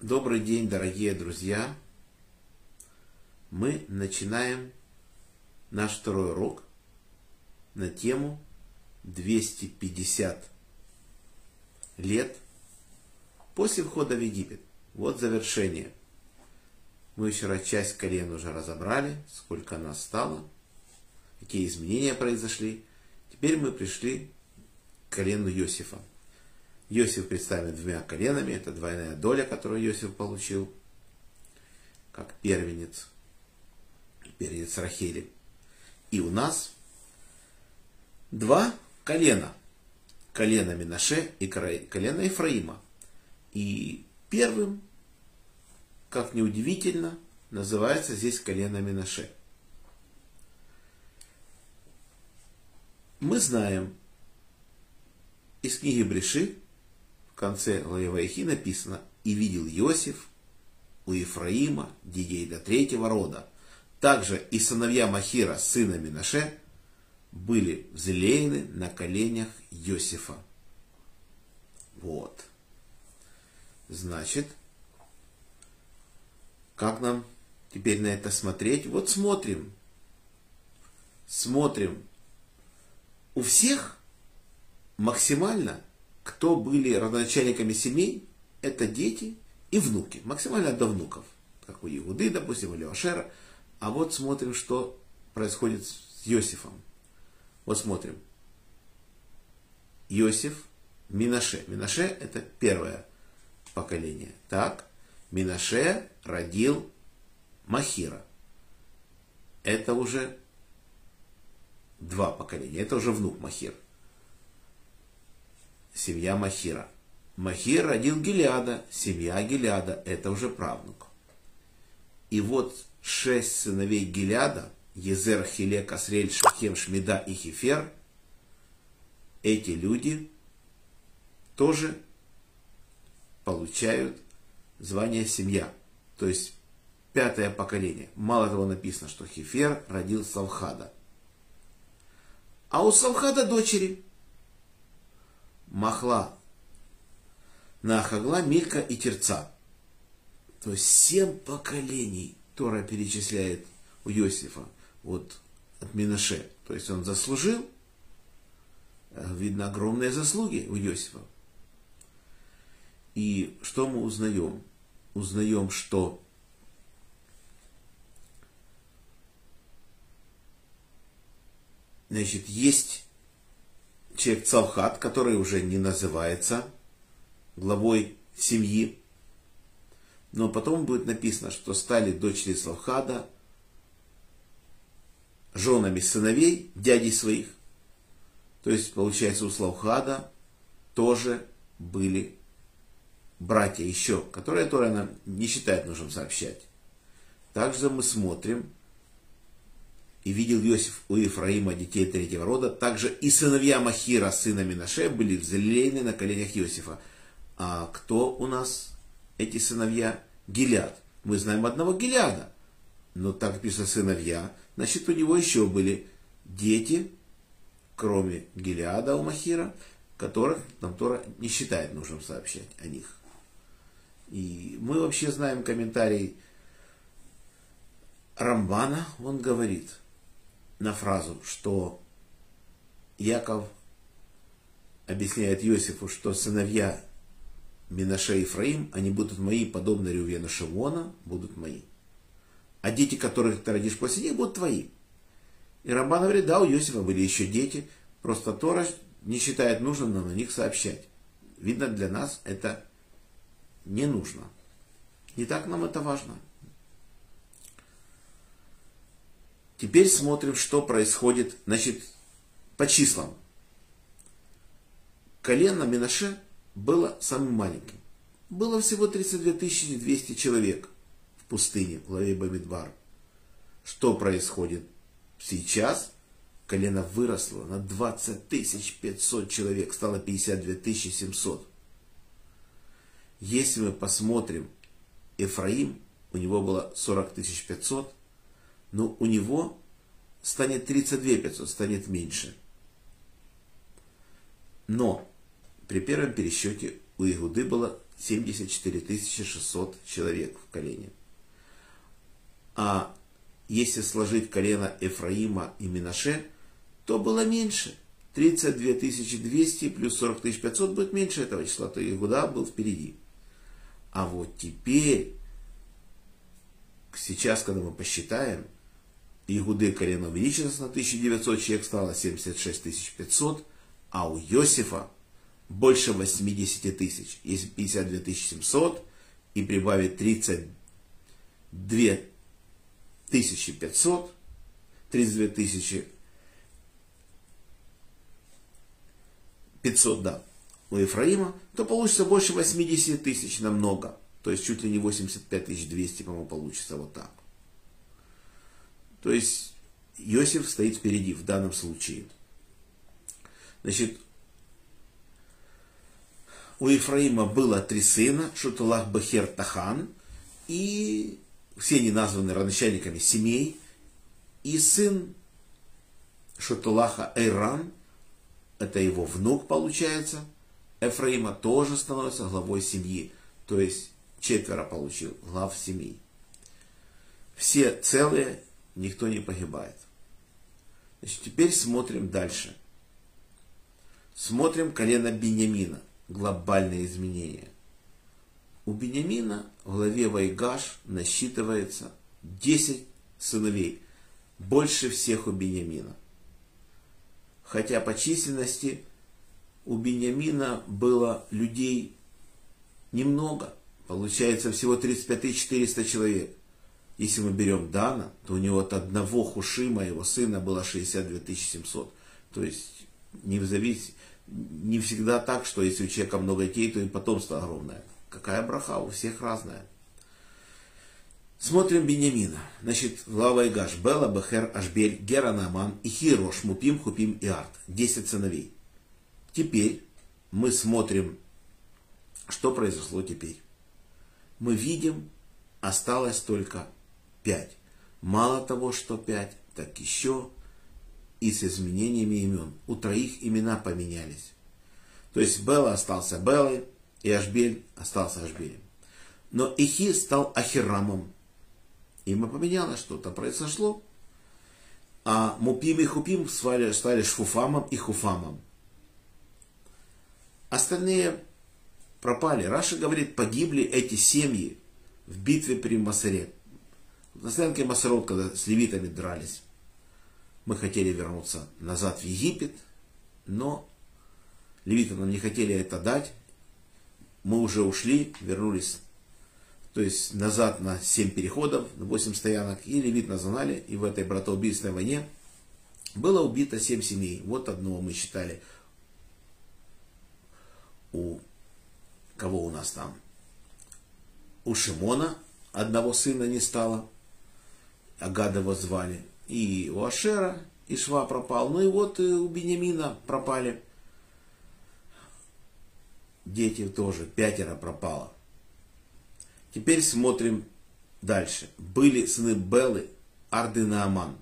Добрый день, дорогие друзья! Мы начинаем наш второй урок на тему 250 лет после входа в Египет. Вот завершение. Мы вчера часть колен уже разобрали, сколько нас стало, какие изменения произошли. Теперь мы пришли к колену Иосифа. Иосиф представлен двумя коленами, это двойная доля, которую Иосиф получил, как первенец, первенец Рахели. И у нас два колена, колено Минаше и колено Ефраима. И первым, как ни удивительно, называется здесь колено Минаше. Мы знаем из книги Бреши, конце Лаевайхи написано «И видел Иосиф у Ефраима детей до третьего рода. Также и сыновья Махира, сына Минаше, были взлеяны на коленях Иосифа». Вот. Значит, как нам теперь на это смотреть? Вот смотрим. Смотрим. У всех максимально кто были родоначальниками семей, это дети и внуки, максимально до внуков, как у Иуды, допустим, или Ашера. А вот смотрим, что происходит с Иосифом. Вот смотрим. Иосиф, Минаше. Минаше это первое поколение. Так, Минаше родил Махира. Это уже два поколения. Это уже внук Махир семья Махира. Махир родил Гелиада, семья Гелиада, это уже правнук. И вот шесть сыновей Гелиада, Езер, Хилек, Асрель, Шахем, Шмида и Хефер, эти люди тоже получают звание семья. То есть пятое поколение. Мало того написано, что Хефер родил Савхада. А у Савхада дочери – Махла, Нахагла, Милька и Терца. То есть семь поколений Тора перечисляет у Иосифа вот от Минаше. То есть он заслужил, э, видно, огромные заслуги у Иосифа. И что мы узнаем? Узнаем, что значит, есть человек Цалхат, который уже не называется главой семьи. Но потом будет написано, что стали дочери Салхада женами сыновей, дядей своих. То есть, получается, у Славхада тоже были братья еще, которые Тора не считает нужным сообщать. Также мы смотрим, и видел Иосиф у Ефраима детей третьего рода, также и сыновья Махира, сына Минаше, были взлеены на коленях Иосифа. А кто у нас эти сыновья? Гиляд. Мы знаем одного Гиляда. Но так пишут сыновья, значит у него еще были дети, кроме Гилиада у Махира, которых нам Тора не считает нужным сообщать о них. И мы вообще знаем комментарий Рамбана, он говорит, на фразу, что Яков объясняет Иосифу, что сыновья Минаше и Ефраим, они будут мои, подобно Рювену Шимона, будут мои. А дети, которых ты родишь после них, будут твои. И Рамбан говорит, да, у Иосифа были еще дети, просто Тора не считает нужным нам на них сообщать. Видно, для нас это не нужно. Не так нам это важно. Теперь смотрим, что происходит, значит, по числам. Колено Минаше было самым маленьким. Было всего 32 200 человек в пустыне Лави Бамидбар. Что происходит сейчас? Колено выросло на 20 500 человек, стало 52 700. Если мы посмотрим Ефраим, у него было 40 500, но у него станет 32 500, станет меньше. Но при первом пересчете у Игуды было 74 600 человек в колене. А если сложить колено Ефраима и Минаше, то было меньше. 32 200 плюс 40 500 будет меньше этого числа, то Игуда был впереди. А вот теперь, сейчас, когда мы посчитаем, Игуды колено увеличилось на 1900 человек, стало 76 500, а у Иосифа больше 80 тысяч. Если 52 700 и прибавить 32 500, 32 тысячи 500, да, у Ефраима, то получится больше 80 тысяч намного. То есть чуть ли не 85 200, по-моему, получится вот так. То есть Иосиф стоит впереди в данном случае. Значит, у Ефраима было три сына, Шутулах, Бахер, Тахан, и все они названы родоначальниками семей, и сын Шутулаха Эйран, это его внук получается, Ефраима тоже становится главой семьи, то есть четверо получил глав семьи. Все целые, никто не погибает. Значит, теперь смотрим дальше. Смотрим колено Беньямина глобальные изменения. У Бениамина в главе Вайгаш насчитывается 10 сыновей, больше всех у Бениамина. Хотя по численности у Бениамина было людей немного, получается всего 35 400 человек. Если мы берем Дана, то у него от одного Хушима, его сына, было 62 700. То есть не зависимости не всегда так, что если у человека много детей, то и потомство огромное. Какая браха, у всех разная. Смотрим Бенямина. Значит, Лава и Гаш, Бела, Бехер, Ашбель, Гера, Нааман, Ихирош, Мупим, Хупим и Арт. Десять сыновей. Теперь мы смотрим, что произошло теперь. Мы видим, осталось только пять. Мало того, что пять, так еще и с изменениями имен. У троих имена поменялись. То есть Бела остался Белой, и Ашбель остался Ашбелем. Но Ихи стал Ахирамом. Имя поменялось, что-то произошло. А Мупим и Хупим стали, стали Шфуфамом и Хуфамом. Остальные пропали. Раша говорит, погибли эти семьи в битве при Масаре. На стоянке Масарот, когда с левитами дрались. Мы хотели вернуться назад в Египет, но левиты нам не хотели это дать. Мы уже ушли, вернулись, то есть назад на 7 переходов, на 8 стоянок, и левит нас знали, и в этой братоубийственной войне было убито 7 семей. Вот одного мы считали у кого у нас там? У Шимона одного сына не стало, Агадова звали и у Ашера Шва пропал. Ну и вот и у Бениамина пропали. Дети тоже, пятеро пропало. Теперь смотрим дальше. Были сыны Белы, Арды Нааман.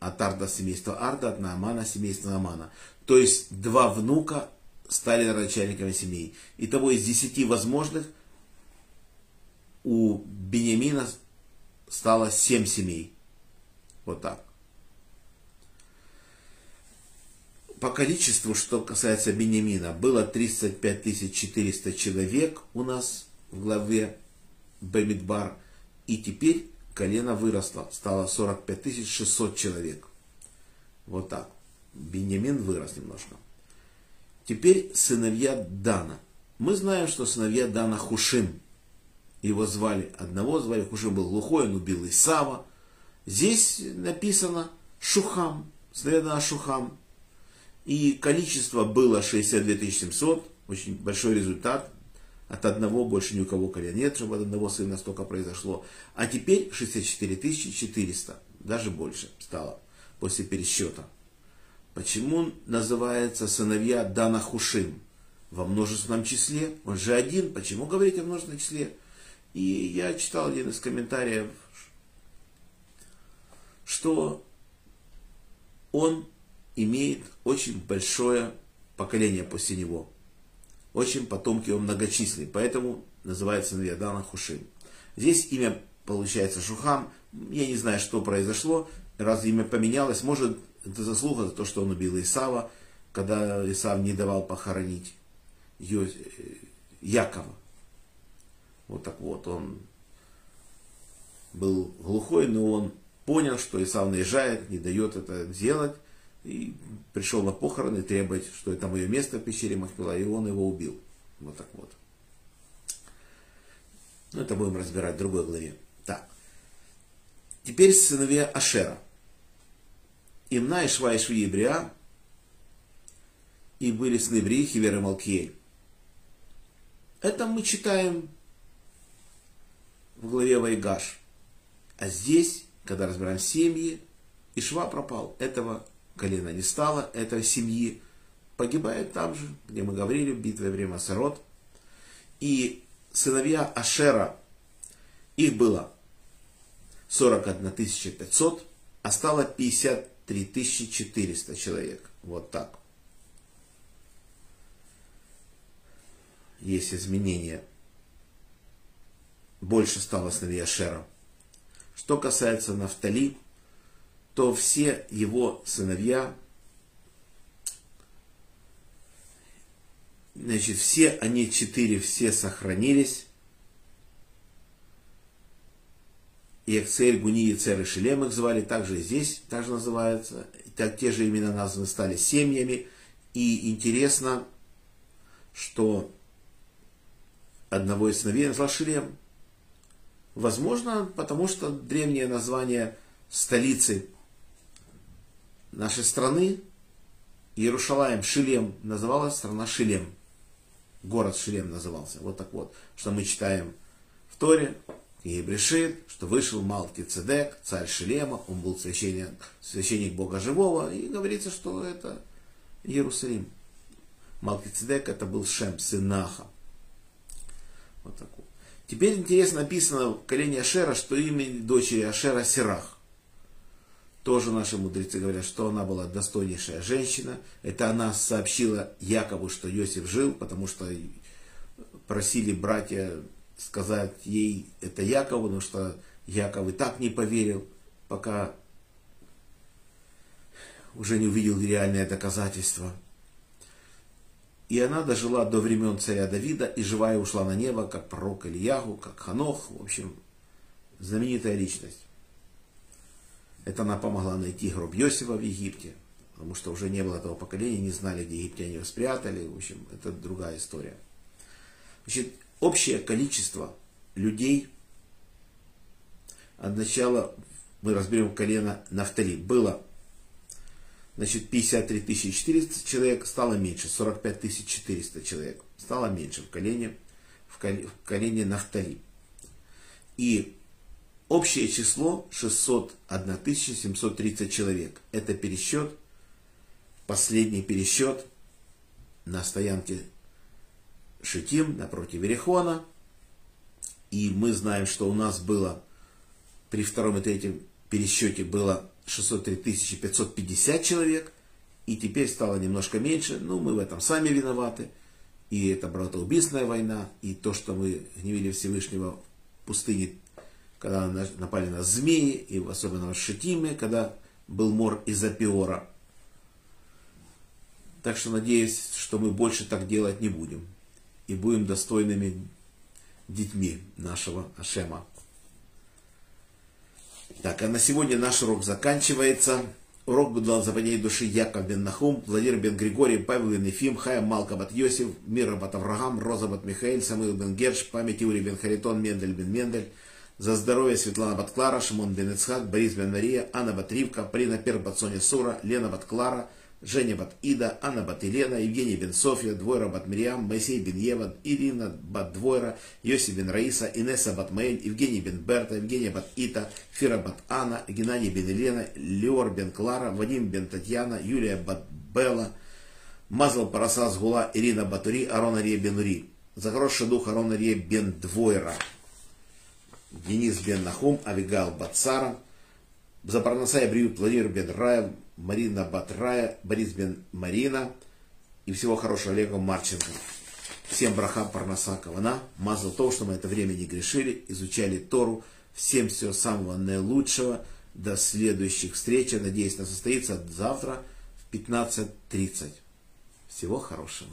От Арда семейства Арда, от Наамана семейства Наамана. То есть два внука стали начальниками семей. Итого из десяти возможных у Бениамина стало семь семей. Вот так. По количеству, что касается Бенемина, было 35 400 человек у нас в главе Бемидбар. И теперь колено выросло, стало 45 600 человек. Вот так. Бенемин вырос немножко. Теперь сыновья Дана. Мы знаем, что сыновья Дана Хушим. Его звали, одного звали Хушим был глухой, он убил Исава. Здесь написано Шухам, следовательно Шухам. И количество было 62 700, очень большой результат. От одного больше ни у кого колен нет, чтобы от одного сына столько произошло. А теперь 64 400, даже больше стало после пересчета. Почему называется сыновья Дана Хушим? Во множественном числе. Он же один. Почему говорить о множественном числе? И я читал один из комментариев что он имеет очень большое поколение после него. очень потомки его многочисленные, поэтому называется сыновья Дана Хушим. Здесь имя получается Шухам, я не знаю, что произошло, раз имя поменялось, может это заслуга за то, что он убил Исава, когда Исав не давал похоронить Якова. Вот так вот, он был глухой, но он понял, что Исав наезжает, не дает это сделать, и пришел на похороны требовать, что это мое место в пещере Махпила, и он его убил. Вот так вот. Ну, это будем разбирать в другой главе. Так. Теперь сыновья Ашера. Имна, Ишва, и Бриа, и были сны Брии, Хивер и Малкиель. Это мы читаем в главе Вайгаш. А здесь, когда разбираем семьи, Ишва пропал. Этого колена не стало, этой семьи погибает там же, где мы говорили, в битве время Сарот. И сыновья Ашера, их было 41 500, а стало 53 400 человек. Вот так. Есть изменения. Больше стало сыновей Ашера. Что касается Нафтали, то все его сыновья, значит, все они четыре, все сохранились. И Экцель, Гуни, Цер и Шелем их звали, также здесь также называются. Так, те же имена названы стали семьями. И интересно, что одного из сыновей назвал Шелем. Возможно, потому что древнее название столицы нашей страны, Иерушалаем, Шилем, называлась страна Шилем. Город Шилем назывался. Вот так вот, что мы читаем в Торе, и Брешит, что вышел Малки Цедек, царь Шилема, он был священник, священник Бога Живого, и говорится, что это Иерусалим. Малки Цедек это был Шем, сын Наха. Вот так вот. Теперь интересно написано в колене Ашера, что имя дочери Ашера Сирах. Тоже наши мудрецы говорят, что она была достойнейшая женщина. Это она сообщила Якову, что Иосиф жил, потому что просили братья сказать ей это Якову, но что Яков и так не поверил, пока уже не увидел реальное доказательство. И она дожила до времен царя Давида, и живая ушла на небо, как пророк Ильягу, как Ханох, в общем, знаменитая личность. Это она помогла найти гроб Иосифа в Египте, потому что уже не было этого поколения, не знали, где египтяне его спрятали. В общем, это другая история. Значит, общее количество людей от начала, мы разберем колено Нафтали, было значит, 53 400 человек, стало меньше, 45 400 человек, стало меньше в колене, в колене Нафтали. И Общее число 601 730 человек. Это пересчет, последний пересчет на стоянке Шитим напротив Верехона. И мы знаем, что у нас было при втором и третьем пересчете было 603 550 человек. И теперь стало немножко меньше. Ну, мы в этом сами виноваты. И это братоубийственная война. И то, что мы гневили Всевышнего в пустыне когда напали на змеи, и особенно на Шетиме, когда был мор из-за пиора. Так что надеюсь, что мы больше так делать не будем. И будем достойными детьми нашего Ашема. Так, а на сегодня наш урок заканчивается. Урок был дан за души Яков бен Нахум, Владимир бен Григорий, Павел бен Ефим, Хая Малка бат Йосиф, Мира бат Авраам, Роза бат Михаил, Самуил бен Герш, память Юрий бен Харитон, Мендель бен Мендель, за здоровье Светлана Батклара, Шимон Бен Ицхак, Борис Бен Мария, Анна Батривка, Полина Пер Батсоня Сура, Лена Батклара, Женя Бат Ида, Анна Бат Елена, Евгений Бен Софья, Двойра Бат Мириам, Моисей Бен Ева, Ирина Бат Двойра, Йоси Бен Раиса, Инесса Бат Мэйль, Евгений Бен Берта, Евгения Бат Ита, Фира Бат Анна, Геннадий Бен Елена, Леор Бен Клара, Вадим Бен Татьяна, Юлия Бат Белла, Мазал Парасас Гула, Ирина Батури, Арон Ария Бен Ури. За хороший дух Арон Ария Бен Двойра. Денис бен Нахум, Авигал Бацара, Запарнасая Бриют Владимир бен Рая, Марина Батрая, Борис бен Марина и всего хорошего Олега Марченко. Всем брахам парнаса кавана. Мазал то, что мы это время не грешили, изучали Тору. Всем всего самого наилучшего. До следующих встреч. Я надеюсь, она состоится завтра в 15.30. Всего хорошего.